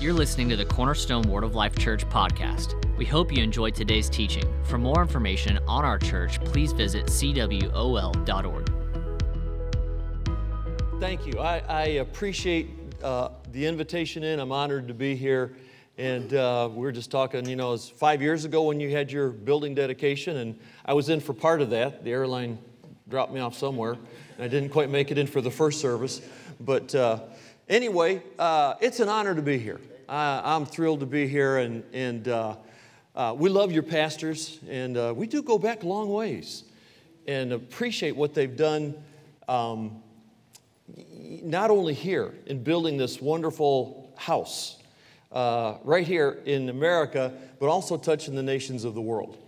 You're listening to the Cornerstone Word of Life Church podcast. We hope you enjoyed today's teaching. For more information on our church, please visit cwol.org. Thank you. I, I appreciate uh, the invitation in. I'm honored to be here. And uh, we were just talking, you know, it was five years ago when you had your building dedication, and I was in for part of that. The airline dropped me off somewhere, and I didn't quite make it in for the first service. But uh, anyway, uh, it's an honor to be here. I, am thrilled to be here, and, and uh, uh, we love your pastors, and uh, we do go back long ways and appreciate what they've done, um, not only here in building this wonderful house uh, right here in America, but also touching the nations of the world.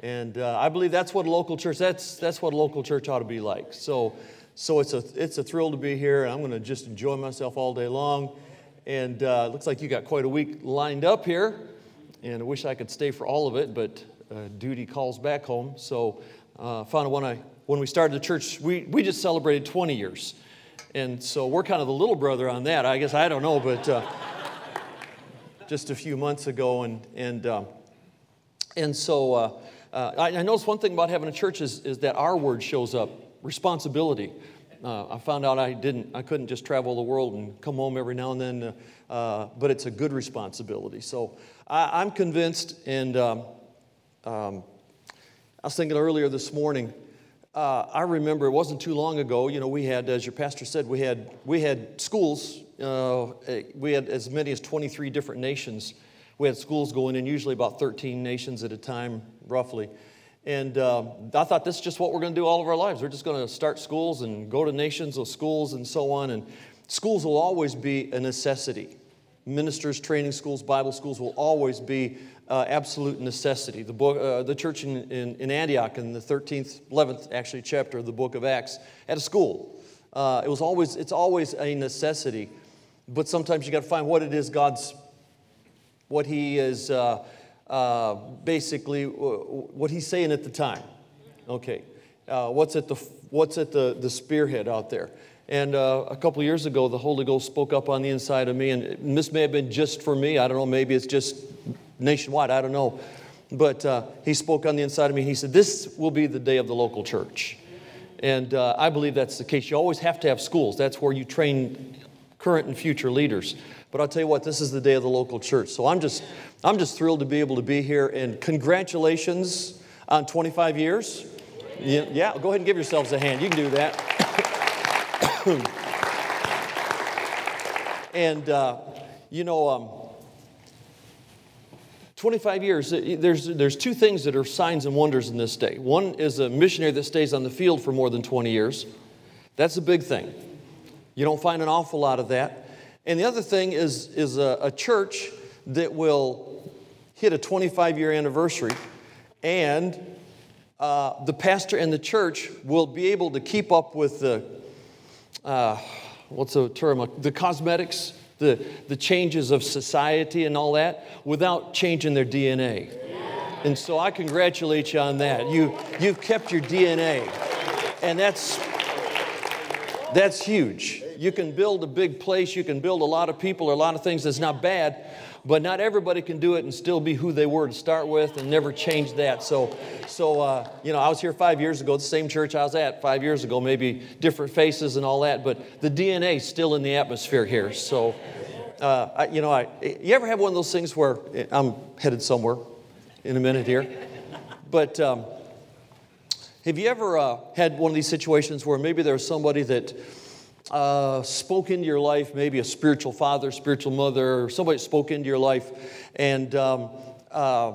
And uh, I believe that's what a local church, that's, that's what a local church ought to be like. So, so it's, a, it's a thrill to be here. I'm going to just enjoy myself all day long. And uh, looks like you got quite a week lined up here. And I wish I could stay for all of it, but uh, duty calls back home. So uh, found when, I, when we started the church, we, we just celebrated 20 years. And so we're kind of the little brother on that. I guess I don't know, but uh, just a few months ago. And, and, um, and so uh, uh, I, I noticed one thing about having a church is, is that our word shows up responsibility. Uh, I found out I didn't, I couldn't just travel the world and come home every now and then, uh, uh, but it's a good responsibility. So I, am convinced, and um, um, I was thinking earlier this morning. Uh, I remember it wasn't too long ago. You know, we had, as your pastor said, we had we had schools. Uh, we had as many as 23 different nations. We had schools going in, usually about 13 nations at a time, roughly. And uh, I thought this is just what we're going to do all of our lives. We're just going to start schools and go to nations of schools and so on. And schools will always be a necessity. Ministers, training schools, Bible schools will always be uh, absolute necessity. The, book, uh, the church in, in, in, Antioch in the 13th, 11th actually chapter of the book of Acts had a school. Uh, it was always, it's always a necessity. But sometimes you got to find what it is God's, what He is uh, basically what he's saying at the time. Okay, uh, what's at the what's at the the spearhead out there? And uh, a couple years ago, the Holy Ghost spoke up on the inside of me, and this may have been just for me. I don't know. Maybe it's just nationwide. I don't know. But uh, he spoke on the inside of me. He said, "This will be the day of the local church." And uh, I believe that's the case. You always have to have schools. That's where you train current and future leaders. But I'll tell you what, this is the day of the local church. So I'm just, I'm just thrilled to be able to be here. And congratulations on 25 years. Yeah, yeah go ahead and give yourselves a hand. You can do that. and, uh, you know, um, 25 years, there's, there's two things that are signs and wonders in this day. One is a missionary that stays on the field for more than 20 years. That's a big thing. You don't find an awful lot of that. And the other thing is, is a, a church that will hit a 25 year anniversary, and uh, the pastor and the church will be able to keep up with the, uh, what's the term, the cosmetics, the, the changes of society and all that without changing their DNA. And so I congratulate you on that. You, you've kept your DNA, and that's, that's huge. You can build a big place, you can build a lot of people or a lot of things that's not bad, but not everybody can do it and still be who they were to start with and never change that. So, so uh, you know, I was here five years ago, the same church I was at five years ago, maybe different faces and all that, but the DNA is still in the atmosphere here. So, uh, I, you know, I, you ever have one of those things where I'm headed somewhere in a minute here, but um, have you ever uh, had one of these situations where maybe there's somebody that uh, spoke into your life, maybe a spiritual father, spiritual mother, or somebody spoke into your life, and um, uh,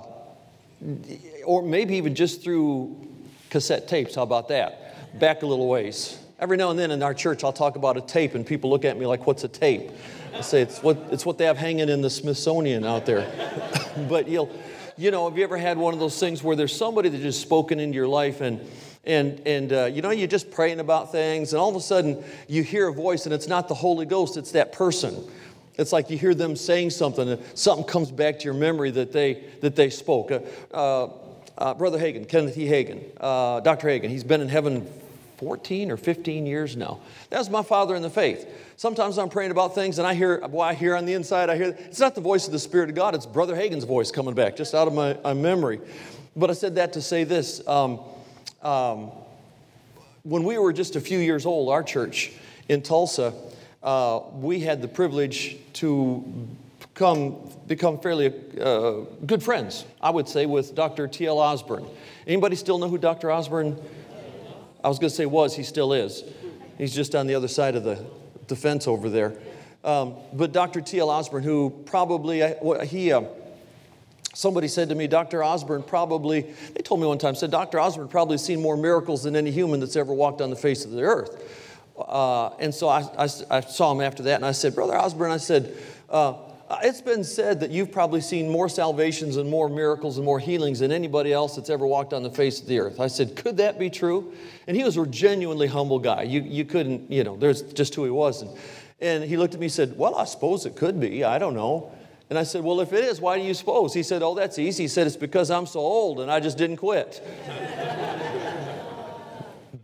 or maybe even just through cassette tapes. How about that? Back a little ways. Every now and then in our church, I'll talk about a tape, and people look at me like, "What's a tape?" I say, "It's what it's what they have hanging in the Smithsonian out there." but you'll, you know, have you ever had one of those things where there's somebody that just spoken into your life and and, and uh, you know, you're just praying about things, and all of a sudden you hear a voice, and it's not the Holy Ghost, it's that person. It's like you hear them saying something, and something comes back to your memory that they, that they spoke. Uh, uh, uh Brother Hagin, Kenneth E. Hagin, uh, Dr. Hagin, he's been in heaven 14 or 15 years now. That was my father in the faith. Sometimes I'm praying about things and I hear, boy, I hear on the inside, I hear, it's not the voice of the Spirit of God, it's Brother Hagin's voice coming back just out of my, my memory. But I said that to say this. Um, um, when we were just a few years old, our church in Tulsa, uh, we had the privilege to come, become fairly uh, good friends, I would say, with Dr. T.L. Osborn. Anybody still know who Dr. Osborn? I was going to say was, he still is. He's just on the other side of the, the fence over there. Um, but Dr. T.L. Osborn, who probably, he, uh, somebody said to me, Dr. Osborn probably, they told me one time, said, Dr. Osborn probably seen more miracles than any human that's ever walked on the face of the earth. Uh, and so I, I, I, saw him after that, and I said, Brother Osborn, I said, uh, Uh, it's been said that you've probably seen more salvations and more miracles and more healings than anybody else that's ever walked on the face of the earth. I said, Could that be true? And he was a genuinely humble guy. You, you couldn't, you know, there's just who he was. And, and he looked at me and said, Well, I suppose it could be. I don't know. And I said, Well, if it is, why do you suppose? He said, Oh, that's easy. He said, It's because I'm so old and I just didn't quit.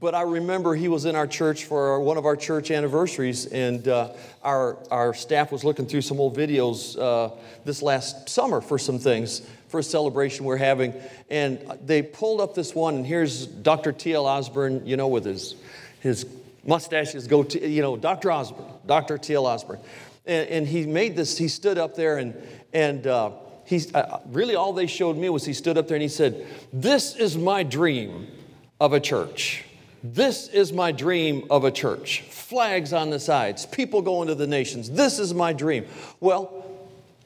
but I remember he was in our church for one of our church anniversaries, and uh, our, our staff was looking through some old videos uh, this last summer for some things for a celebration we're having. And they pulled up this one, and here's Dr. T.L. Osborn, you know, with his, his mustaches go to, you know, Dr. Osborn, Dr. T.L. Osborn. And, and, he made this, he stood up there and, and uh, uh, really all they showed me was he stood up there and he said, This is my dream of a church. This is my dream of a church. Flags on the sides, people going to the nations. This is my dream. Well,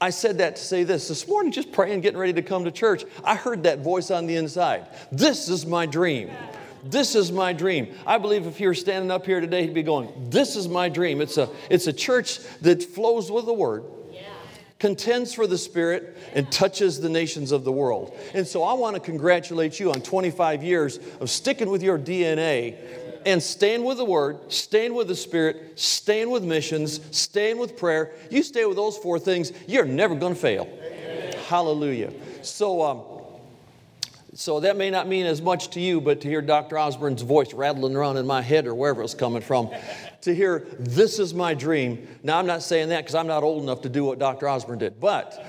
I said that to say this. This morning, just praying, getting ready to come to church, I heard that voice on the inside. This is my dream. This is my dream. I believe if you were standing up here today, he'd be going, This is my dream. It's a, it's a church that flows with the word, contends for the Spirit, and touches the nations of the world. And so I want to congratulate you on 25 years of sticking with your DNA and staying with the Word, staying with the Spirit, staying with missions, staying with prayer. You stay with those four things, you're never going to fail. Amen. Hallelujah. So, um, so that may not mean as much to you, but to hear Dr. Osborn's voice rattling around in my head or wherever it's coming from, to hear, this is my dream. Now, I'm not saying that because I'm not old enough to do what Dr. Osborn did, but,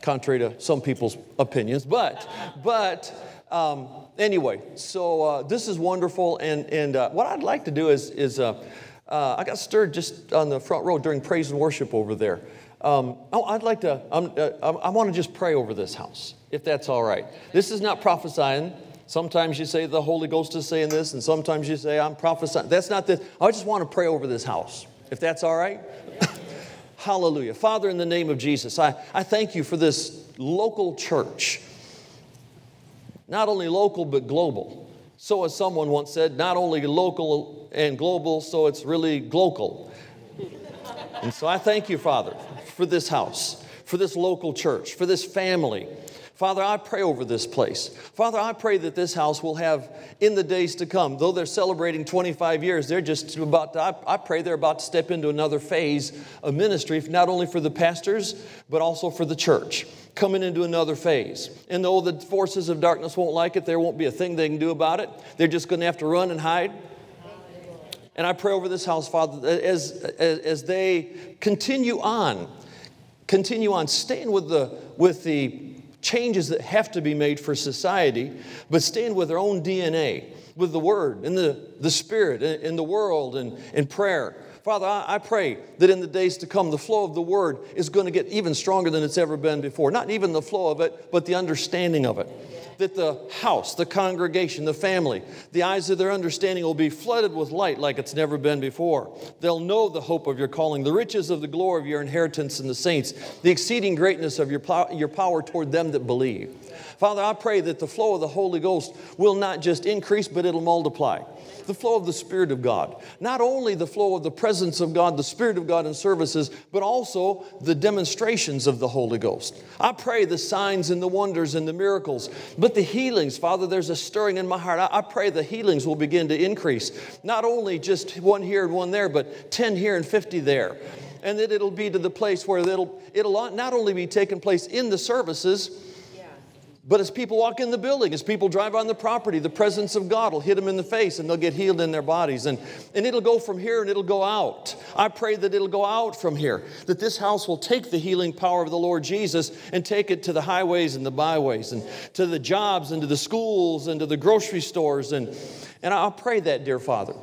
contrary to some people's opinions, but, but, um, anyway, so uh, this is wonderful. And, and uh, what I'd like to do is, is uh, uh I got stirred just on the front row during praise and worship over there. Um, I'd like to, uh, I want to just pray over this house, if that's all right. This is not prophesying. Sometimes you say the Holy Ghost is saying this, and sometimes you say I'm prophesying. That's not this. I just want to pray over this house, if that's all right. Hallelujah. Father, in the name of Jesus, I, I thank you for this local church. Not only local, but global. So, as someone once said, not only local and global, so it's really global. And so I thank you, Father, for this house, for this local church, for this family. Father, I pray over this place. Father, I pray that this house will have in the days to come, though they're celebrating 25 years, they're just about to, I, I pray they're about to step into another phase of ministry, not only for the pastors, but also for the church, coming into another phase. And though the forces of darkness won't like it, there won't be a thing they can do about it. They're just going to have to run and hide. And I pray over this house, Father, as, as, as they continue on continue on staying with the, with the changes that have to be made for society, but stand with their own DNA, with the Word and the, the Spirit in the world and in prayer. Father, I, I pray that in the days to come, the flow of the Word is going to get even stronger than it's ever been before. Not even the flow of it, but the understanding of it that the house, the congregation, the family, the eyes of their understanding will be flooded with light like it's never been before. They'll know the hope of your calling, the riches of the glory of your inheritance in the saints, the exceeding greatness of your, your power toward them that believe. Father, I pray that the flow of the Holy Ghost will not just increase, but it'll multiply the flow of the Spirit of God. Not only the flow of the presence of God, the Spirit of God in services, but also the demonstrations of the Holy Ghost. I pray the signs and the wonders and the miracles, but the healings, Father, there's a stirring in my heart. I, I pray the healings will begin to increase. Not only just one here and one there, but 10 here and 50 there and that it'll be to the place where it'll, it'll not only be taking place in the services, But as people walk in the building, as people drive on the property, the presence of God will hit them in the face and they'll get healed in their bodies. And, and it'll go from here and it'll go out. I pray that it'll go out from here, that this house will take the healing power of the Lord Jesus and take it to the highways and the byways and to the jobs and to the schools and to the grocery stores. And, and I'll pray that, dear Father.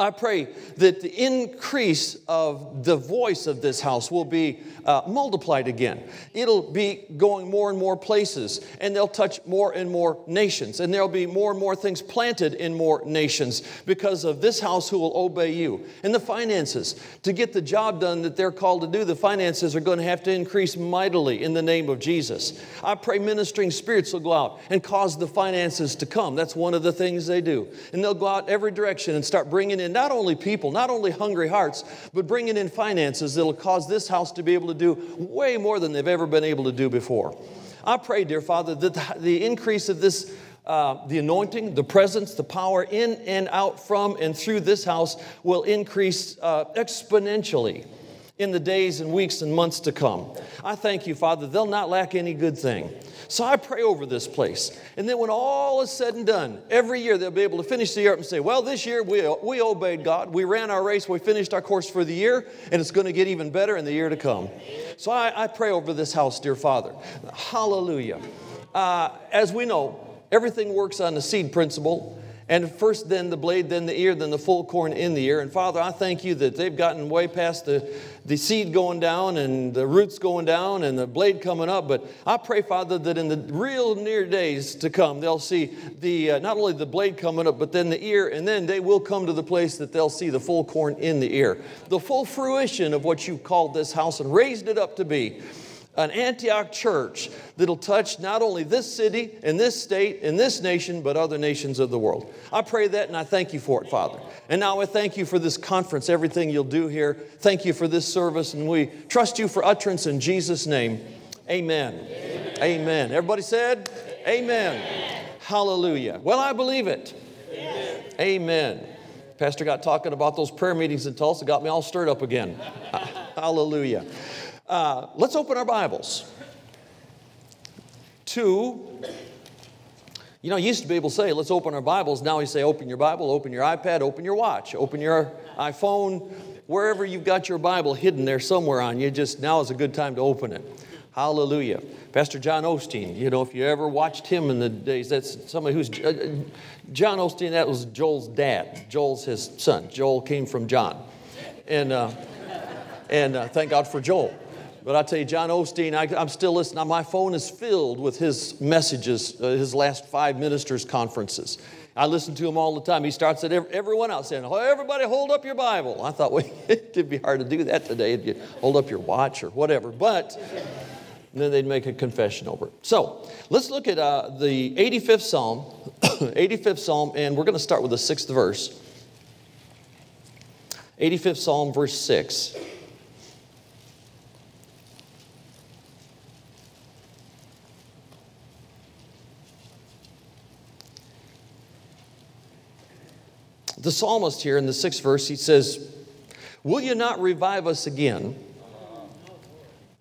I pray that the increase of the voice of this house will be uh, multiplied again. It'll be going more and more places, and they'll touch more and more nations, and there'll be more and more things planted in more nations because of this house who will obey you. And the finances, to get the job done that they're called to do, the finances are going to have to increase mightily in the name of Jesus. I pray ministering spirits will go out and cause the finances to come. That's one of the things they do. And they'll go out every direction and start bringing in in not only people, not only hungry hearts, but bringing in finances that'll cause this house to be able to do way more than they've ever been able to do before. I pray, dear Father, that the, increase of this uh, the anointing, the presence, the power in and out from and through this house will increase uh, exponentially in the days and weeks and months to come. I thank you, Father, they'll not lack any good thing. So I pray over this place. And then when all is said and done, every year they'll be able to finish the year up and say, well, this year we, we obeyed God. We ran our race. We finished our course for the year, and it's going to get even better in the year to come. So I, I pray over this house, dear Father. Hallelujah. Uh, as we know, everything works on the seed principle. And first, then the blade, then the ear, then the full corn in the ear. And Father, I thank you that they've gotten way past the, the seed going down and the roots going down and the blade coming up. But I pray, Father, that in the real near days to come, they'll see the uh, not only the blade coming up, but then the ear, and then they will come to the place that they'll see the full corn in the ear. The full fruition of what you've called this house and raised it up to be an Antioch church that'll touch not only this city and this state and this nation, but other nations of the world. I pray that and I thank you for it, Father. And now I thank you for this conference, everything you'll do here. Thank you for this service, and we trust you for utterance in Jesus' name. Amen. Amen. Amen. Everybody said, Amen. Amen. Hallelujah. Well, I believe it. Amen. Amen. Pastor got talking about those prayer meetings in Tulsa, got me all stirred up again. Hallelujah. Uh, let's open our Bibles to, you know, you used to be able to say, let's open our Bibles. Now we say, open your Bible, open your iPad, open your watch, open your iPhone, wherever you've got your Bible hidden there somewhere on you, just now is a good time to open it. Hallelujah. Pastor John Osteen, you know, if you ever watched him in the days, that's somebody who's, uh, John Osteen, that was Joel's dad. Joel's his son. Joel came from John. And, uh, and uh, thank God for Joel. But I tell you, John Osteen, I, am still listening. My phone is filled with his messages, uh, his last five ministers' conferences. I listen to him all the time. He starts at every, everyone else saying, oh, Everybody hold up your Bible. I thought, well, it'd be hard to do that today if you hold up your watch or whatever. But then they'd make a confession over it. So let's look at uh, the 85th Psalm, 85th Psalm, and we're going to start with the sixth verse. 85th Psalm, verse 6. The psalmist here in the sixth verse, he says, Will you not revive us again,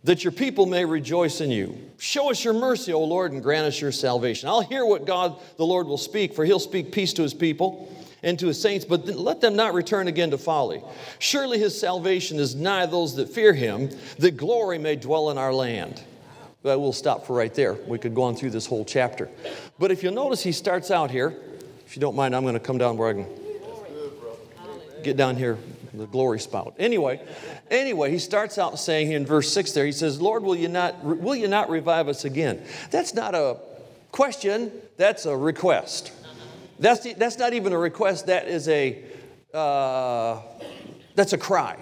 that your people may rejoice in you? Show us your mercy, O Lord, and grant us your salvation. I'll hear what God the Lord will speak, for he'll speak peace to his people and to his saints, but let them not return again to folly. Surely his salvation is nigh those that fear him, that glory may dwell in our land. But we'll stop for right there. We could go on through this whole chapter. But if you'll notice, he starts out here. If you don't mind, I'm going to come down where I can get down here, the glory spout. Anyway, anyway, he starts out saying in verse 6 there, he says, Lord, will you not, will you not revive us again? That's not a question, that's a request. That's, the, that's not even a request, that is a, uh, that's a cry.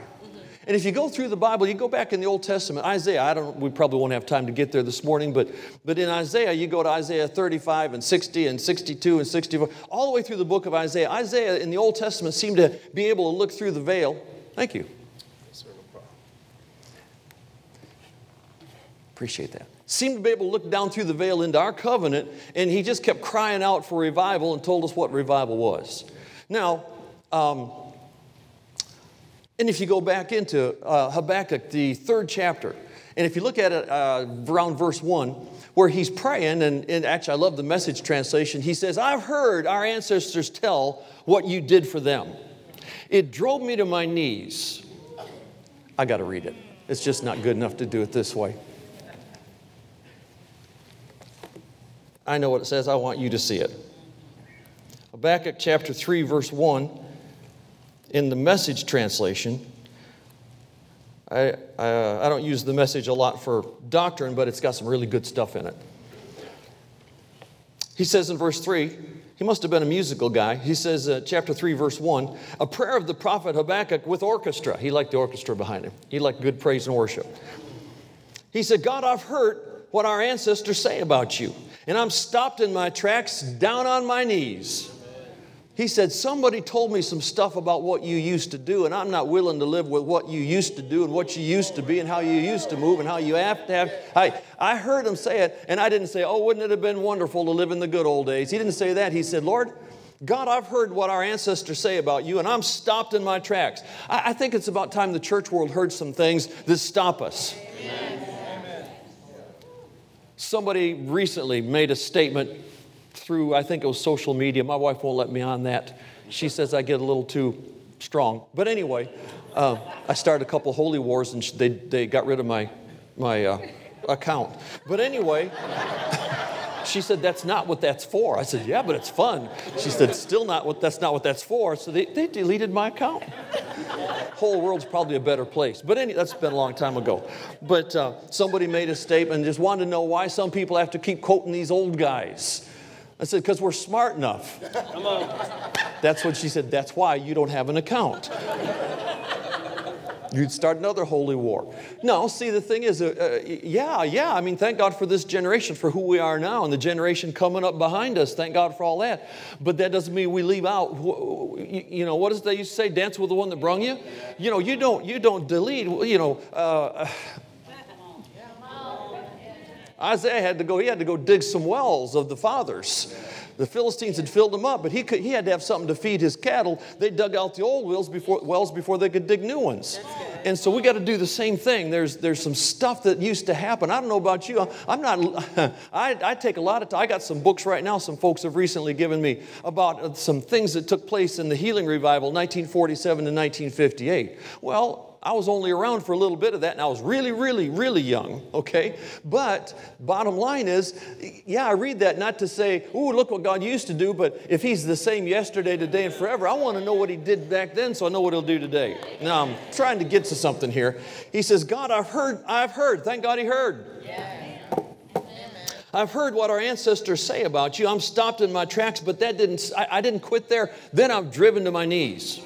And if you go through the Bible, you go back in the Old Testament, Isaiah, I don't, we probably won't have time to get there this morning, but, but in Isaiah, you go to Isaiah 35 and 60 and 62 and 64, all the way through the book of Isaiah. Isaiah in the Old Testament seemed to be able to look through the veil. Thank you. Appreciate that. Seemed to be able to look down through the veil into our covenant, and he just kept crying out for revival and told us what revival was. Now, um, and if you go back into uh, Habakkuk, the third chapter, And if you look at it uh, around verse 1, where he's praying, and, and actually, I love the message translation. He says, I've heard our ancestors tell what you did for them. It drove me to my knees. I got to read it. It's just not good enough to do it this way. I know what it says. I want you to see it. Habakkuk chapter 3, verse 1, in the message translation, I, uh, I don't use the message a lot for doctrine, but it's got some really good stuff in it. He says in verse 3, he must have been a musical guy. He says, uh, chapter 3, verse 1, a prayer of the prophet Habakkuk with orchestra. He liked the orchestra behind him, he liked good praise and worship. He said, God, I've heard what our ancestors say about you, and I'm stopped in my tracks down on my knees. He said, Somebody told me some stuff about what you used to do, and I'm not willing to live with what you used to do and what you used to be and how you used to move and how you have to have. I, I heard him say it, and I didn't say, Oh, wouldn't it have been wonderful to live in the good old days? He didn't say that. He said, Lord, God, I've heard what our ancestors say about you, and I'm stopped in my tracks. I, I think it's about time the church world heard some things that stop us. Amen. Somebody recently made a statement through, I think it was social media. My wife won't let me on that. She says I get a little too strong. But anyway, uh, I started a couple holy wars and they, they got rid of my, my uh, account. But anyway, she said, That's not what that's for. I said, Yeah, but it's fun. She said, Still not what that's not what that's for. So they, they deleted my account. Whole world's probably a better place. But any, that's been a long time ago. But uh, somebody made a statement just wanted to know why some people have to keep quoting these old guys. I said, because we're smart enough. Come on. That's what she said. That's why you don't have an account. You'd start another holy war. No, see, the thing is, uh, uh, yeah, yeah, I mean, thank God for this generation, for who we are now, and the generation coming up behind us. Thank God for all that. But that doesn't mean we leave out, you know, what does they used to say? Dance with the one that brung you? You know, you don't, you don't delete, you know, uh, Isaiah had to go, he had to go dig some wells of the fathers. The Philistines had filled them up, but he, could, he had to have something to feed his cattle. They dug out the old wells before, wells before they could dig new ones. And so we got to do the same thing. There's, there's some stuff that used to happen. I don't know about you. I'm not, I, I take a lot of time. I got some books right now, some folks have recently given me about uh, some things that took place in the healing revival, 1947 to 1958. Well, I was only around for a little bit of that, and I was really, really, really young, okay? But bottom line is, yeah, I read that not to say, ooh, look what God used to do, but if He's the same yesterday, today, and forever, I want to know what He did back then so I know what He'll do today. Now, I'm trying to get to something here. He says, God, I've heard, I've heard. Thank God He heard. Yeah. I've heard what our ancestors say about you. I'm stopped in my tracks, but that didn't, I, I didn't quit there. Then I'm driven to my knees.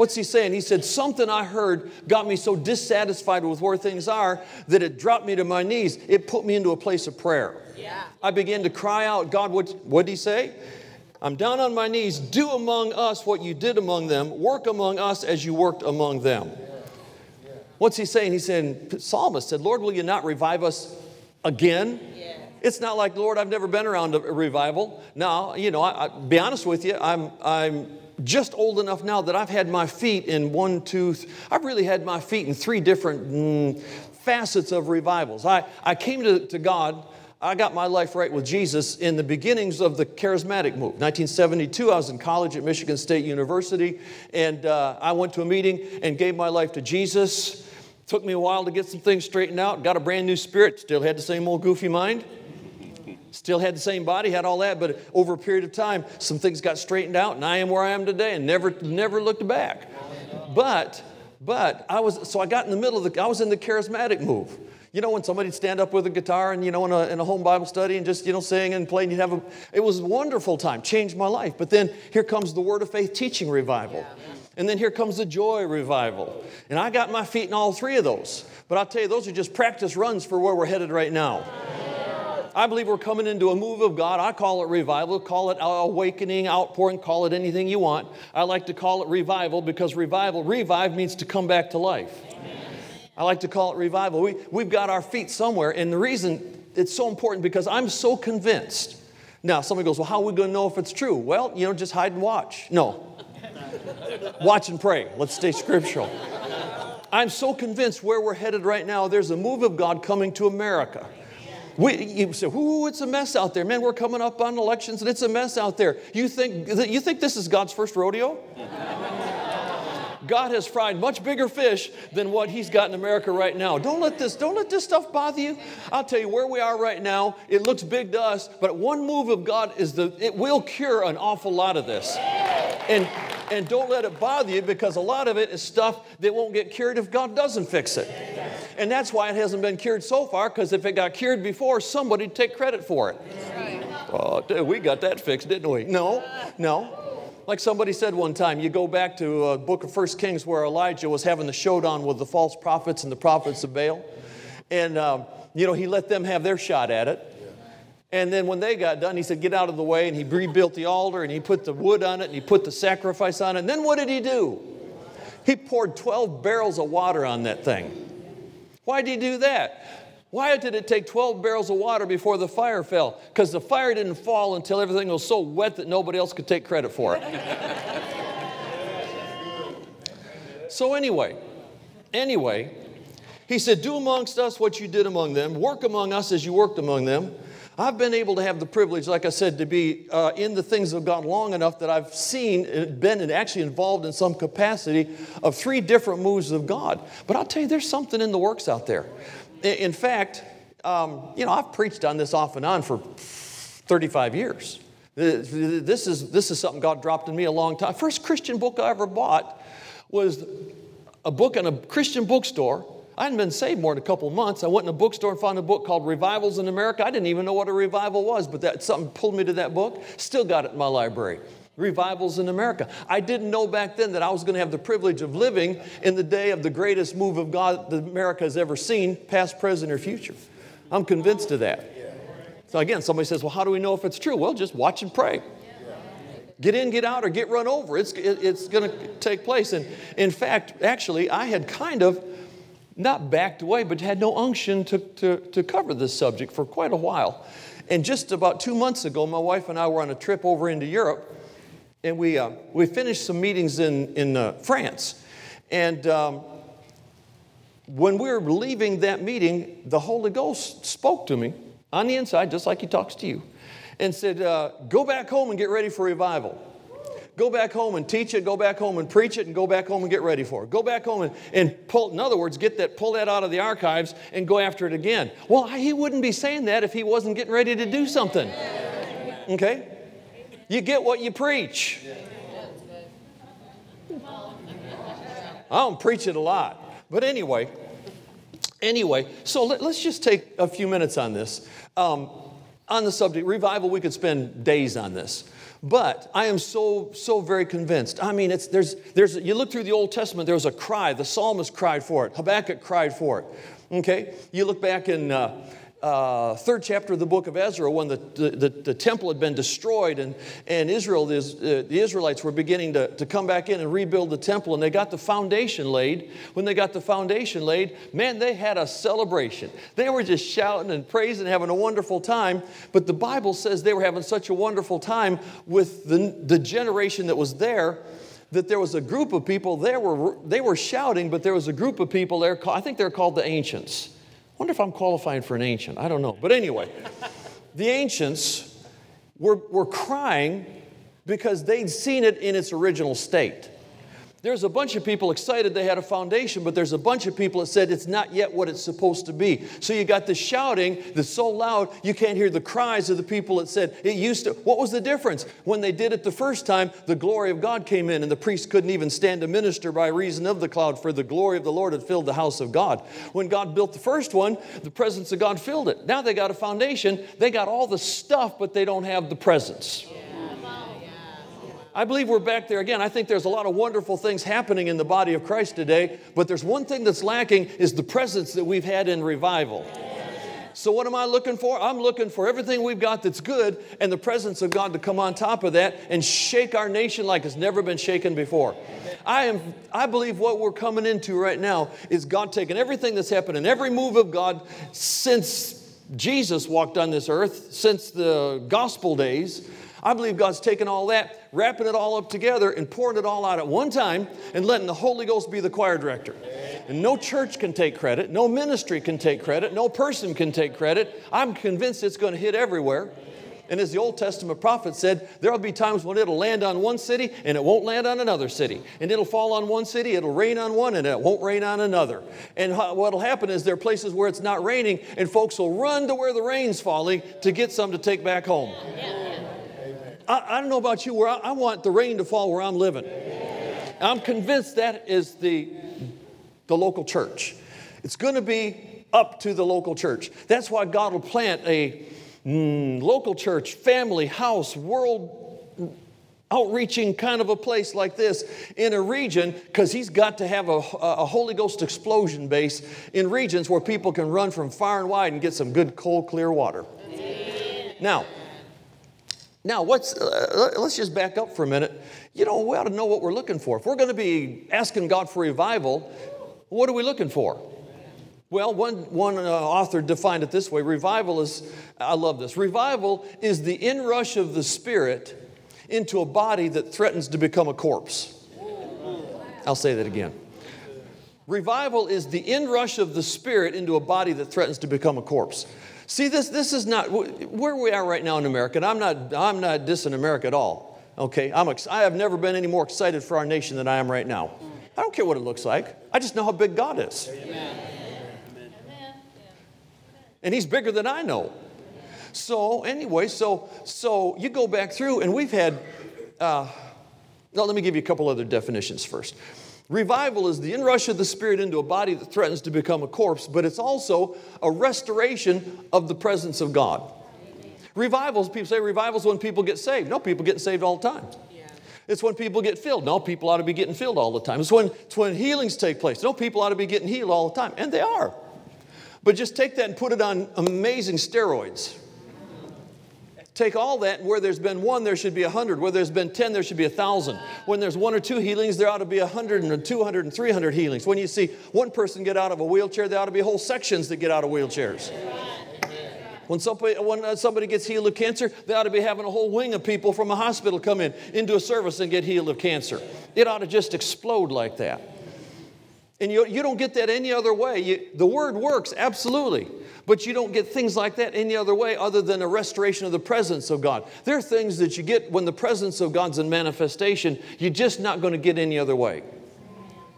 What's he saying? He said, Something I heard got me so dissatisfied with where things are that it dropped me to my knees. It put me into a place of prayer. Yeah. I began to cry out, God, what did he say? I'm down on my knees. Do among us what you did among them. Work among us as you worked among them. What's he saying? He's saying, Psalmist said, Lord, will you not revive us again? Yeah. It's not like, Lord, I've never been around a revival. Now, you know, I, I be honest with you, I'm, I'm just old enough now that I've had my feet in one, two, th- I've really had my feet in three different mm, facets of revivals. I, I came to, to God, I got my life right with Jesus in the beginnings of the charismatic move. 1972, I was in college at Michigan State University, and uh, I went to a meeting and gave my life to Jesus. Took me a while to get some things straightened out, got a brand new spirit, still had the same old goofy mind. Still had the same body, had all that, but over a period of time, some things got straightened out, and I am where I am today and never, never looked back. But, but I was, so I got in the middle of the, I was in the charismatic move. You know, when somebody'd stand up with a guitar and, you know, in a, in a home Bible study and just, you know, sing and play and you'd have a, it was a wonderful time, changed my life. But then here comes the Word of Faith teaching revival. And then here comes the joy revival. And I got my feet in all three of those. But I'll tell you, those are just practice runs for where we're headed right now. I believe we're coming into a move of God. I call it revival, call it awakening, outpouring, call it anything you want. I like to call it revival because revival, revive means to come back to life. I like to call it revival. We, we've got our feet somewhere, and the reason it's so important because I'm so convinced. Now, somebody goes, Well, how are we going to know if it's true? Well, you know, just hide and watch. No. watch and pray. Let's stay scriptural. I'm so convinced where we're headed right now, there's a move of God coming to America. We, you say, "Ooh, it's a mess out there, man. We're coming up on elections, and it's a mess out there." You think you think this is God's first rodeo? God has fried much bigger fish than what He's got in America right now. Don't let this don't let this stuff bother you. I'll tell you where we are right now. It looks big to us, but one move of God is the it will cure an awful lot of this. And and don't let it bother you because a lot of it is stuff that won't get cured if God doesn't fix it. And that's why it hasn't been cured so far, because if it got cured before, somebody'd take credit for it. Oh, we got that fixed, didn't we? No, no. Like somebody said one time, you go back to a book of First Kings where Elijah was having the showdown with the false prophets and the prophets of Baal. And, um, you know, he let them have their shot at it. And then when they got done, he said, Get out of the way. And he rebuilt the altar and he put the wood on it and he put the sacrifice on it. And then what did he do? He poured 12 barrels of water on that thing. Why did he do that? Why did it take 12 barrels of water before the fire fell? Because the fire didn't fall until everything was so wet that nobody else could take credit for it. so, anyway, anyway, he said, Do amongst us what you did among them, work among us as you worked among them. I've been able to have the privilege, like I said, to be uh, in the things of God long enough that I've seen, uh, been and actually involved in some capacity of three different moves of God. But I'll tell you, there's something in the works out there. In fact, um, you know, I've preached on this off and on for 35 years. This is, this is something God dropped in me a long time. First Christian book I ever bought was a book in a Christian bookstore I hadn't been saved more than a couple months. I went in a bookstore and found a book called Revivals in America. I didn't even know what a revival was, but that something pulled me to that book. Still got it in my library. Revivals in America. I didn't know back then that I was going to have the privilege of living in the day of the greatest move of God that America has ever seen, past, present, or future. I'm convinced of that. So again, somebody says, well, how do we know if it's true? Well, just watch and pray. Get in, get out, or get run over. It's, it, it's going to take place. And in fact, actually, I had kind of not backed away, but had no unction to, to, to cover this subject for quite a while. And just about two months ago, my wife and I were on a trip over into Europe, and we, uh, we finished some meetings in, in uh, France. And um, when we were leaving that meeting, the Holy Ghost spoke to me on the inside, just like He talks to you, and said, uh, Go back home and get ready for revival. Go back home and teach it, go back home and preach it, and go back home and get ready for it. Go back home and, and pull, in other words, get that, pull that out of the archives and go after it again. Well, he wouldn't be saying that if he wasn't getting ready to do something. Okay? You get what you preach. I don't preach it a lot. But anyway, anyway, so let, us just take a few minutes on this. Um, on the subject, revival, we could spend days on this. But I am so, so very convinced. I mean, it's, there's, there's, you look through the Old Testament, there was a cry. The psalmist cried for it, Habakkuk cried for it. Okay? You look back in. Uh, uh, third chapter of the book of Ezra when the, the, the temple had been destroyed and, and Israel, the, uh, the Israelites were beginning to, to come back in and rebuild the temple and they got the foundation laid. When they got the foundation laid, man, they had a celebration. They were just shouting and praising, having a wonderful time. But the Bible says they were having such a wonderful time with the, the generation that was there that there was a group of people there were they were shouting but there was a group of people there i think they're called the ancients wonder if I'm qualifying for an ancient. I don't know. But anyway, the ancients were, were crying because they'd seen it in its original state. There's a bunch of people excited they had a foundation, but there's a bunch of people that said it's not yet what it's supposed to be. So you got the shouting that's so loud you can't hear the cries of the people that said it used to. What was the difference? When they did it the first time, the glory of God came in, and the priest couldn't even stand to minister by reason of the cloud, for the glory of the Lord had filled the house of God. When God built the first one, the presence of God filled it. Now they got a foundation, they got all the stuff, but they don't have the presence. I believe we're back there again. I think there's a lot of wonderful things happening in the body of Christ today, but there's one thing that's lacking is the presence that we've had in revival. So, what am I looking for? I'm looking for everything we've got that's good and the presence of God to come on top of that and shake our nation like it's never been shaken before. I, am, I believe what we're coming into right now is God taking everything that's happened and every move of God since Jesus walked on this earth, since the gospel days, I believe God's taken all that, wrapping it all up together, and pouring it all out at one time, and letting the Holy Ghost be the choir director. And no church can take credit, no ministry can take credit, no person can take credit. I'm convinced it's going to hit everywhere. And as the Old Testament prophet said, there will be times when it'll land on one city and it won't land on another city. And it'll fall on one city, it'll rain on one, and it won't rain on another. And what'll happen is there are places where it's not raining, and folks will run to where the rain's falling to get some to take back home. I, I don't know about you, where I, I want the rain to fall where I'm living. I'm convinced that is the, the local church. It's going to be up to the local church. That's why God will plant a mm, local church, family, house, world outreaching kind of a place like this in a region because he's got to have a, a, Holy Ghost explosion base in regions where people can run from far and wide and get some good, cold, clear water. Now, now what's, uh, let's just back up for a minute. You know, we ought to know what we're looking for. If we're going to be asking God for revival, what are we looking for? Well, one, one uh, author defined it this way revival is, I love this, revival is the inrush of the Spirit into a body that threatens to become a corpse. I'll say that again. Revival is the inrush of the Spirit into a body that threatens to become a corpse. See, this, this is not where we are right now in America, and I'm not, I'm not dissing America at all. Okay, I'm, I have never been any more excited for our nation than I am right now. I don't care what it looks like, I just know how big God is. Amen and he's bigger than I know. So anyway, so so you go back through, and we've had. Uh, now, let me give you a couple other definitions first. Revival is the inrush of the Spirit into a body that threatens to become a corpse, but it's also a restoration of the presence of God. Revivals, people say revivals when people get saved. No, people get saved all the time. It's when people get filled. No, people ought to be getting filled all the time. It's when, it's when healings take place. No, people ought to be getting healed all the time. And they are. But just take that and put it on amazing steroids. Take all that, and where there's been one, there should be a hundred. Where there's been 10, there should be a thousand. When there's one or two healings, there ought to be a hundred and 200 and 300 healings. When you see one person get out of a wheelchair, there ought to be whole sections that get out of wheelchairs. When somebody, when uh, somebody gets healed of cancer, they ought to be having a whole wing of people from a hospital come in into a service and get healed of cancer. It ought to just explode like that. And you, you don't get that any other way. You, the word works, absolutely. But you don't get things like that any other way other than a restoration of the presence of God. There are things that you get when the presence of God's in manifestation, you're just not going to get any other way.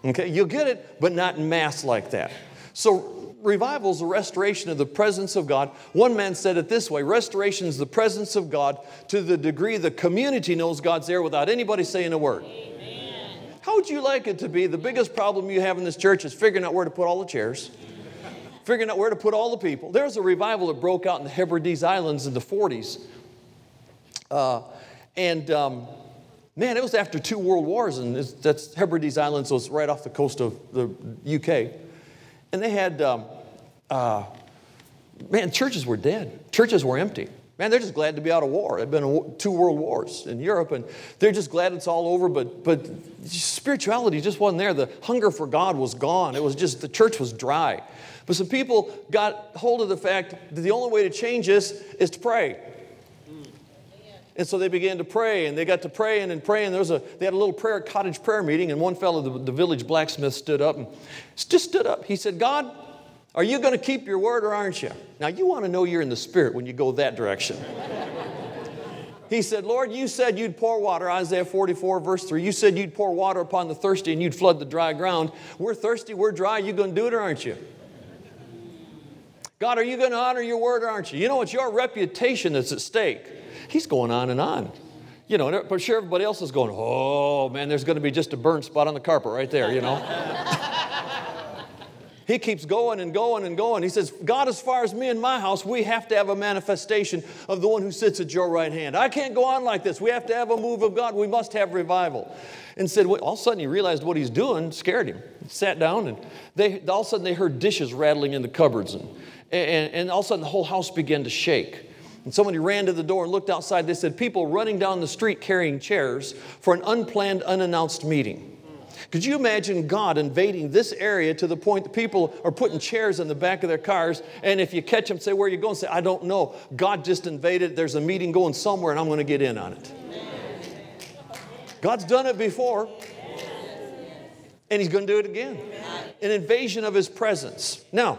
Okay? You'll get it, but not in mass like that. So, revival is a restoration of the presence of God. One man said it this way restoration is the presence of God to the degree the community knows God's there without anybody saying a word. How would you like it to be? The biggest problem you have in this church is figuring out where to put all the chairs, figuring out where to put all the people. There was a revival that broke out in the Hebrides Islands in the 40s. Uh, and um, man, it was after two world wars, and that's Hebrides Islands was right off the coast of the UK. And they had, um, uh, man, churches were dead, churches were empty. Man, they're just glad to be out of war. There have been two world wars in Europe, and they're just glad it's all over. But, but spirituality just wasn't there. The hunger for God was gone. It was just, the church was dry. But some people got hold of the fact that the only way to change this is to pray. And so they began to pray, and they got to praying and praying. There was a, they had a little prayer, cottage prayer meeting, and one fellow, the, the village blacksmith, stood up and just stood up. He said, God, are you going to keep your word or aren't you? Now, you want to know you're in the spirit when you go that direction. he said, Lord, you said you'd pour water, Isaiah 44, verse 3. You said you'd pour water upon the thirsty and you'd flood the dry ground. We're thirsty, we're dry. You going to do it or aren't you? God, are you going to honor your word or aren't you? You know, it's your reputation that's at stake. He's going on and on. You know, but sure everybody else is going, oh man, there's going to be just a burn spot on the carpet right there, you know. He keeps going and going and going. He says, God, as far as me and my house, we have to have a manifestation of the one who sits at your right hand. I can't go on like this. We have to have a move of God. We must have revival. And said, well, all of a sudden he realized what he's doing scared him. He sat down and they, all of a sudden they heard dishes rattling in the cupboards. And, and, and all of a sudden the whole house began to shake. And somebody ran to the door and looked outside. They said, People running down the street carrying chairs for an unplanned, unannounced meeting. Could you imagine God invading this area to the point that people are putting chairs in the back of their cars, and if you catch them, say, Where are you going? Say, I don't know. God just invaded. There's a meeting going somewhere, and I'm going to get in on it. God's done it before. And he's going to do it again. An invasion of his presence. Now,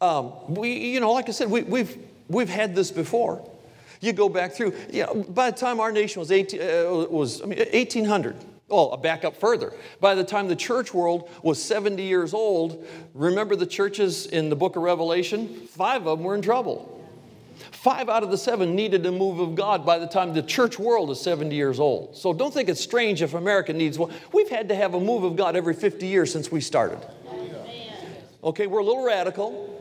um, we, you know, like I said, we, we've, we've had this before. You go back through, know, by the time our nation was, 18, uh, was I mean, 1800, Oh, well, I'll back up further. By the time the church world was 70 years old, remember the churches in the book of Revelation? Five of them were in trouble. Five out of the seven needed a move of God by the time the church world is 70 years old. So don't think it's strange if America needs one. We've had to have a move of God every 50 years since we started. Okay, we're a little radical.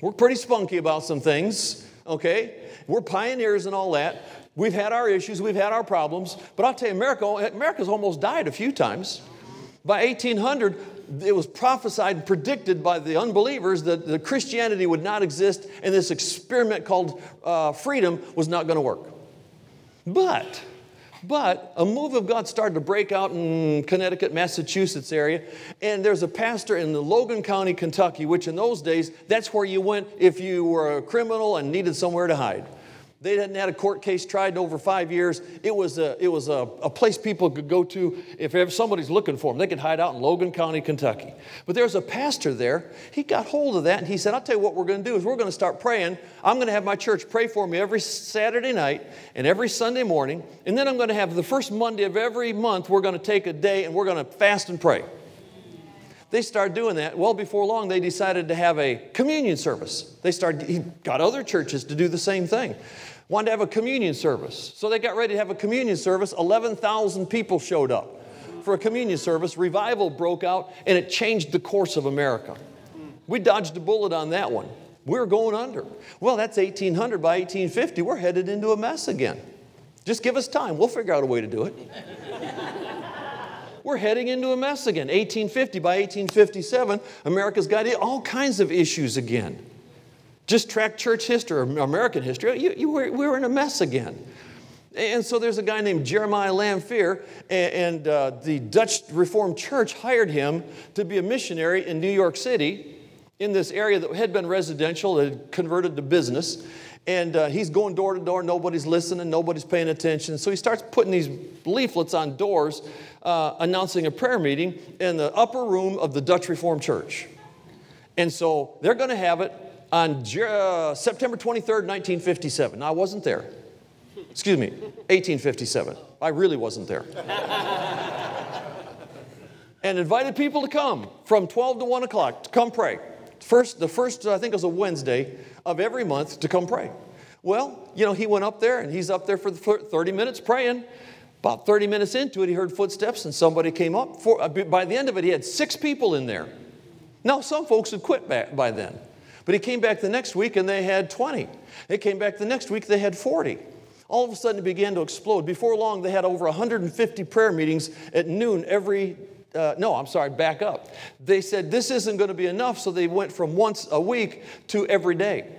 We're pretty spunky about some things, okay? We're pioneers and all that. We've had our issues, we've had our problems, but I'll tell you, America, America's almost died a few times. By 1800, it was prophesied and predicted by the unbelievers that, the Christianity would not exist and this experiment called uh, freedom was not going to work. But, but a move of God started to break out in Connecticut, Massachusetts area, and there's a pastor in the Logan County, Kentucky, which in those days, that's where you went if you were a criminal and needed somewhere to hide. They hadn't had a court case tried in over five years. It was, a, it was a, a place people could go to if somebody's looking for them. They could hide out in Logan County, Kentucky. But there's a pastor there. He got hold of that and he said, I'll tell you what we're going to do is we're going to start praying. I'm going to have my church pray for me every Saturday night and every Sunday morning. And then I'm going to have the first Monday of every month, we're going to take a day and we're going to fast and pray. They started doing that. Well, before long, they decided to have a communion service. They started, he got other churches to do the same thing. Wanted to have a communion service. So they got ready to have a communion service. 11,000 people showed up for a communion service. Revival broke out, and it changed the course of America. We dodged a bullet on that one. We are going under. Well, that's 1800. By 1850, we're headed into a mess again. Just give us time. We'll figure out a way to do it we're heading into a mess again. 1850, by 1857, America's got all kinds of issues again. Just track church history, or American history, you, you were, we were in a mess again. And so there's a guy named Jeremiah Lanphier, and, and uh, the Dutch Reformed Church hired him to be a missionary in New York City in this area that had been residential, that had converted to business. And uh, he's going door to door, nobody's listening, nobody's paying attention. So he starts putting these leaflets on doors uh, announcing a prayer meeting in the upper room of the Dutch Reformed Church. And so they're going to have it on uh, September 23rd, 1957. Now, I wasn't there. Excuse me, 1857. I really wasn't there. and invited people to come from 12 to 1 o'clock to come pray. First, the first, I think it was a Wednesday of every month to come pray. Well, you know, he went up there and he's up there for 30 minutes praying. About 30 minutes into it, he heard footsteps and somebody came up. For, uh, by the end of it, he had six people in there. Now, some folks had quit back by then. But he came back the next week and they had 20. They came back the next week, they had 40. All of a sudden, it began to explode. Before long, they had over 150 prayer meetings at noon every uh, no, I'm sorry, back up. They said this isn't going to be enough, so they went from once a week to every day.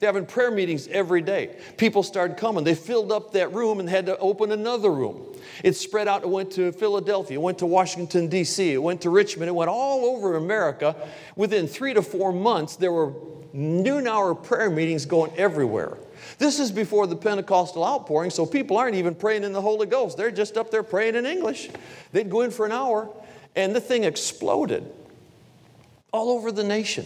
They're having prayer meetings every day. People started coming. They filled up that room and had to open another room. It spread out. It went to Philadelphia. It went to Washington, D.C. It went to Richmond. It went all over America. Within three to four months, there were noon hour prayer meetings going everywhere. This is before the Pentecostal outpouring, so people aren't even praying in the Holy Ghost. They're just up there praying in English. They'd go in for an hour, and the thing exploded all over the nation.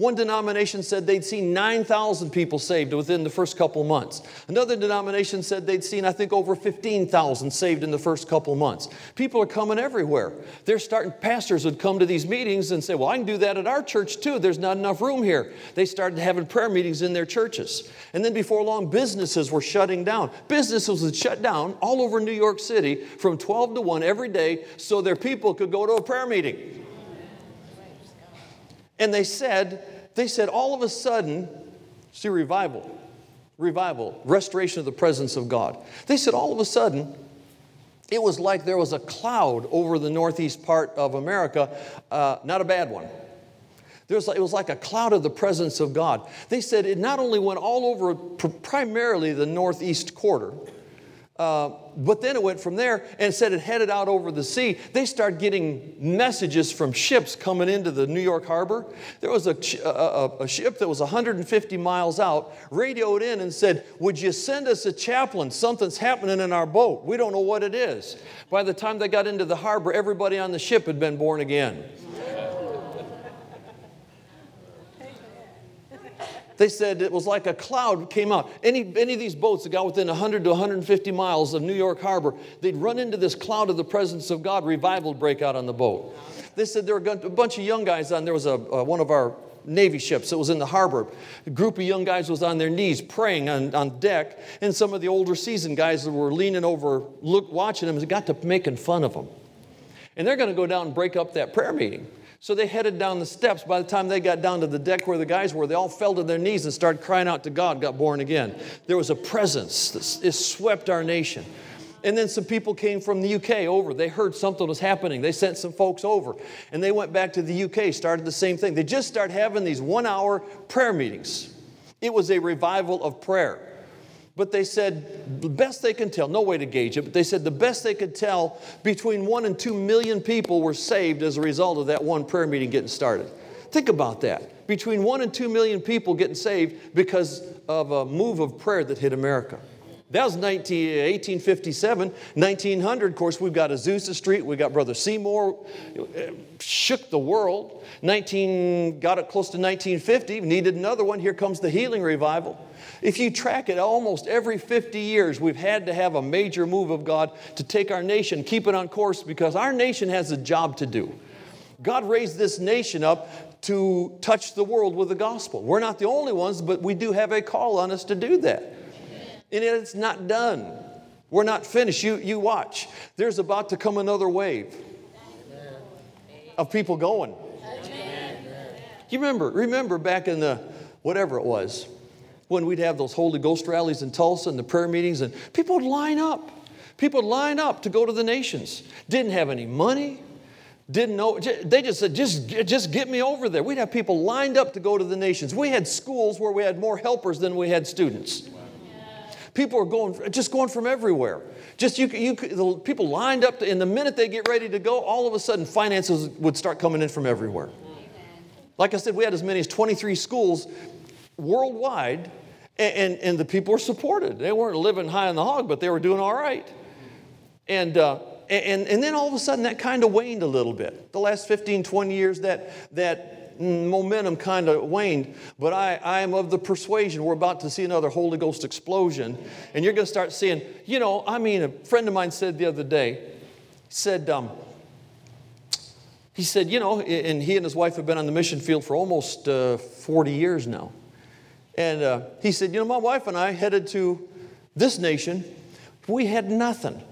One denomination said they'd seen 9,000 people saved within the first couple months. Another denomination said they'd seen, I think, over 15,000 saved in the first couple months. People are coming everywhere. They're starting, pastors would come to these meetings and say, Well, I can do that at our church too. There's not enough room here. They started having prayer meetings in their churches. And then before long, businesses were shutting down. Businesses would shut down all over New York City from 12 to 1 every day so their people could go to a prayer meeting. And they said, they said all of a sudden, see, revival, revival, restoration of the presence of God. They said all of a sudden, it was like there was a cloud over the northeast part of America, uh, not a bad one. Was, it was like a cloud of the presence of God. They said it not only went all over primarily the northeast quarter, uh, but then it went from there and said it headed out over the sea. They started getting messages from ships coming into the New York harbor. There was a, a, a, ship that was 150 miles out, radioed in and said, Would you send us a chaplain? Something's happening in our boat. We don't know what it is. By the time they got into the harbor, everybody on the ship had been born again. They said it was like a cloud came out. Any, any of these boats that got within 100 to 150 miles of New York Harbor, they'd run into this cloud of the presence of God. Revival would break out on the boat. They said there were a bunch of young guys on. There was a, a one of our Navy ships that was in the harbor. A group of young guys was on their knees praying on, on deck, and some of the older seasoned guys that were leaning over, look, watching them, got to making fun of them. And they're going to go down and break up that prayer meeting. So they headed down the steps. By the time they got down to the deck where the guys were, they all fell to their knees and started crying out to God, got born again. There was a presence that swept our nation. And then some people came from the UK over. They heard something was happening. They sent some folks over. And they went back to the UK, started the same thing. They just started having these one hour prayer meetings. It was a revival of prayer. But they said, the best they can tell, no way to gauge it, but they said the best they could tell, between one and two million people were saved as a result of that one prayer meeting getting started. Think about that. Between one and two million people getting saved because of a move of prayer that hit America. That was 19, 1857. 1900, of course, we've got Azusa Street, we got Brother Seymour, uh, shook the world. 19, got it close to 1950, needed another one. Here comes the healing revival. If you track it, almost every 50 years, we've had to have a major move of God to take our nation, keep it on course, because our nation has a job to do. God raised this nation up to touch the world with the gospel. We're not the only ones, but we do have a call on us to do that. And it's not done. We're not finished. You, you watch. There's about to come another wave of people going. You remember, remember back in the whatever it was, when we'd have those Holy Ghost rallies in Tulsa and the prayer meetings, and people would line up. People would line up to go to the nations. Didn't have any money, didn't know. They just said, just, just get me over there. We'd have people lined up to go to the nations. We had schools where we had more helpers than we had students. People are going, just going from everywhere. Just you, you, the people lined up, to, and the minute they get ready to go, all of a sudden finances would start coming in from everywhere. Like I said, we had as many as 23 schools worldwide and, and the people were supported. They weren't living high on the hog, but they were doing all right. And, uh, and, and then all of a sudden that kind of waned a little bit. The last 15, 20 years, that, that momentum kind of waned. But I, I am of the persuasion we're about to see another Holy Ghost explosion. And you're going to start seeing, you know, I mean, a friend of mine said the other day, said, um, he said, you know, and he and his wife have been on the mission field for almost uh, 40 years now. And uh, he said, You know, my wife and I headed to this nation. We had nothing.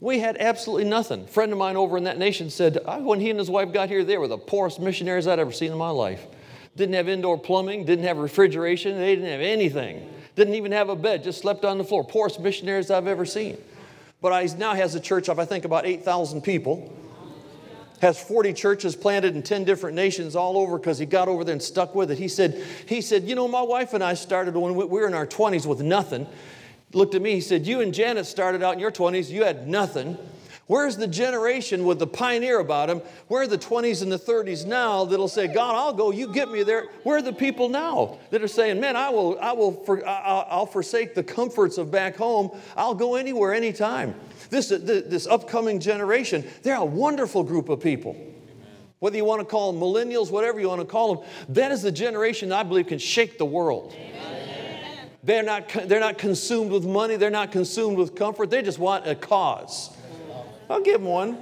We had absolutely nothing. A friend of mine over in that nation said, when he and his wife got here, they were the poorest missionaries I'd ever seen in my life. Didn't have indoor plumbing, didn't have refrigeration, they didn't have anything. Didn't even have a bed, just slept on the floor. Poorest missionaries I've ever seen. But he now has a church of, I think, about 8,000 people has 40 churches planted in 10 different nations all over because he got over there and stuck with it. He said, he said, You know, my wife and I started when we were in our 20s with nothing. Looked at me, he said, You and Janet started out in your 20s, you had nothing. Where's the generation with the pioneer about them? Where are the 20s and the 30s now that'll say, God, I'll go, you get me there? Where are the people now that are saying, man, I will, I will, for, I'll forsake the comforts of back home. I'll go anywhere, anytime. This, this upcoming generation, they're a wonderful group of people. Whether you want to call them millennials, whatever you want to call them, that is the generation I believe can shake the world. They're not, they're not consumed with money, they're not consumed with comfort, they just want a cause. I'll give them one.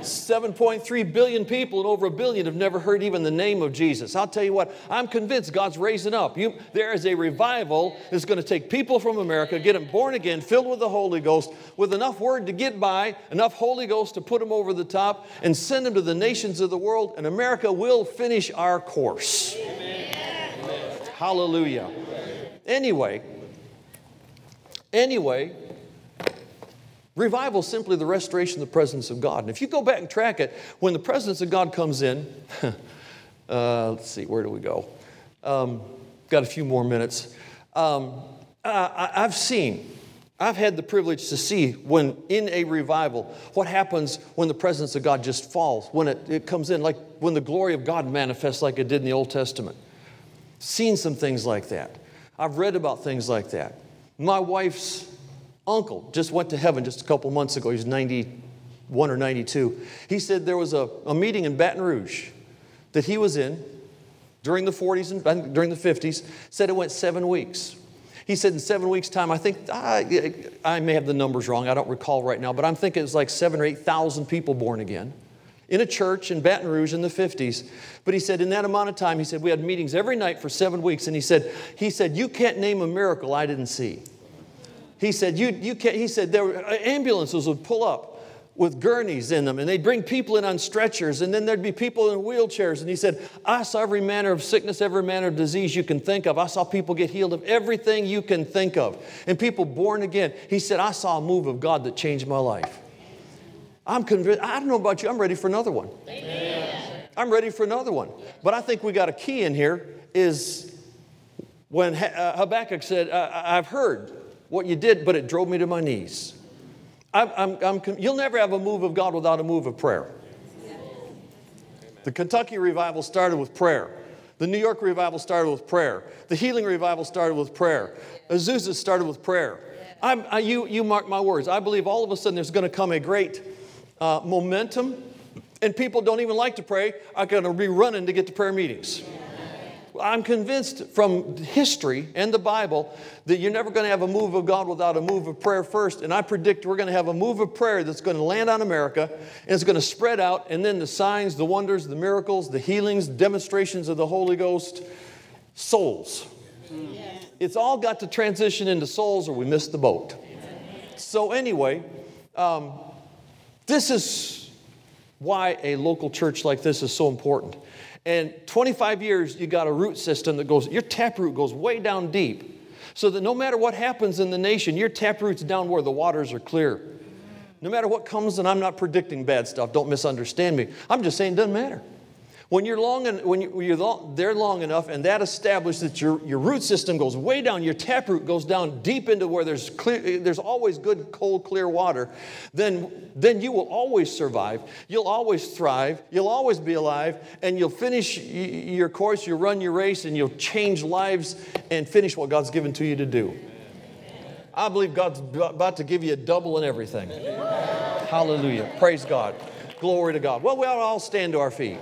7.3 billion people and over a billion have never heard even the name of Jesus. I'll tell you what, I'm convinced God's raising up. You, there is a revival that's going to take people from America, get them born again, filled with the Holy Ghost, with enough word to get by, enough Holy Ghost to put them over the top, and send them to the nations of the world, and America will finish our course. Amen. Hallelujah. Anyway, anyway, Revival is simply the restoration of the presence of God. And if you go back and track it, when the presence of God comes in, uh, let's see, where do we go? Um, got a few more minutes. Um, I, I've seen I've had the privilege to see when in a revival, what happens when the presence of God just falls, when it, it comes in, like when the glory of God manifests like it did in the Old Testament. Seen some things like that. I've read about things like that. My wife's uncle just went to heaven just a couple months ago. He's 91 or 92. He said there was a, a meeting in Baton Rouge that he was in during the 40s and during the 50s, said it went seven weeks. He said in seven weeks' time, I think, I, I may have the numbers wrong, I don't recall right now, but I'm thinking it was like seven or 8,000 people born again in a church in Baton Rouge in the 50s. But he said, in that amount of time, he said, we had meetings every night for seven weeks. And he said, he said, you can't name a miracle I didn't see. He said, you, you can't, he said, there were, uh, ambulances would pull up with gurneys in them, and they'd bring people in on stretchers, and then there'd be people in wheelchairs. And he said, I saw every manner of sickness, every manner of disease you can think of. I saw people get healed of everything you can think of, and people born again. He said, I saw a move of God that changed my life. I'm convinced, I don't know about you, I'm ready for another one. Amen. I'm ready for another one. But I think we got a key in here is when uh, Habakkuk said, I've heard what you did, but it drove me to my knees. I'm, I'm, I'm, you'll never have a move of God without a move of prayer. The Kentucky revival started with prayer. The New York revival started with prayer. The healing revival started with prayer. Azusa started with prayer. I, you, you mark my words. I believe all of a sudden there's going to come a great uh, momentum, and people don't even like to pray are going to be running to get to prayer meetings. I'm convinced from history and the Bible that you're never going to have a move of God without a move of prayer first. And I predict we're going to have a move of prayer that's going to land on America and it's going to spread out. And then the signs, the wonders, the miracles, the healings, demonstrations of the Holy Ghost, souls. It's all got to transition into souls or we miss the boat. So, anyway, um, this is why a local church like this is so important. And 25 years, you got a root system that goes, your taproot goes way down deep. So that no matter what happens in the nation, your taproot's down where the waters are clear. No matter what comes, and I'm not predicting bad stuff, don't misunderstand me. I'm just saying it doesn't matter. When you're, long and, when you're there long enough and that establishes that your, your root system goes way down, your taproot goes down deep into where there's, clear, there's always good, cold, clear water, then, then you will always survive. You'll always thrive. You'll always be alive. And you'll finish your course, you'll run your race, and you'll change lives and finish what God's given to you to do. I believe God's about to give you a double in everything. Hallelujah. Praise God. Glory to God. Well, we ought to all stand to our feet.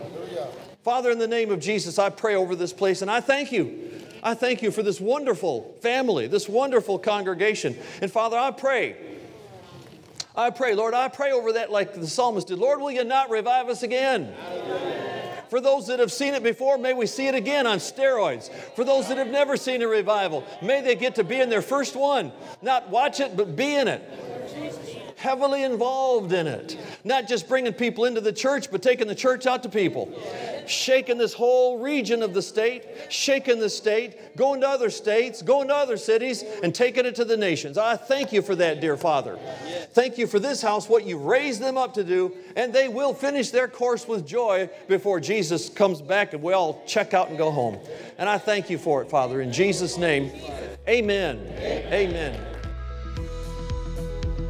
Father, in the name of Jesus, I pray over this place and I thank you. I thank you for this wonderful family, this wonderful congregation. And Father, I pray, I pray, Lord, I pray over that like the psalmist did. Lord, will you not revive us again? For those that have seen it before, may we see it again on steroids. For those that have never seen a revival, may they get to be in their first one. Not watch it, but be in it heavily involved in it. Not just bringing people into the church, but taking the church out to people. Shaking this whole region of the state, shaking the state, going to other states, going to other cities, and taking it to the nations. I thank you for that, dear Father. Thank you for this house, what you raised them up to do, and they will finish their course with joy before Jesus comes back and we all check out and go home. And I thank you for it, Father. In Jesus' name, amen. Amen. amen.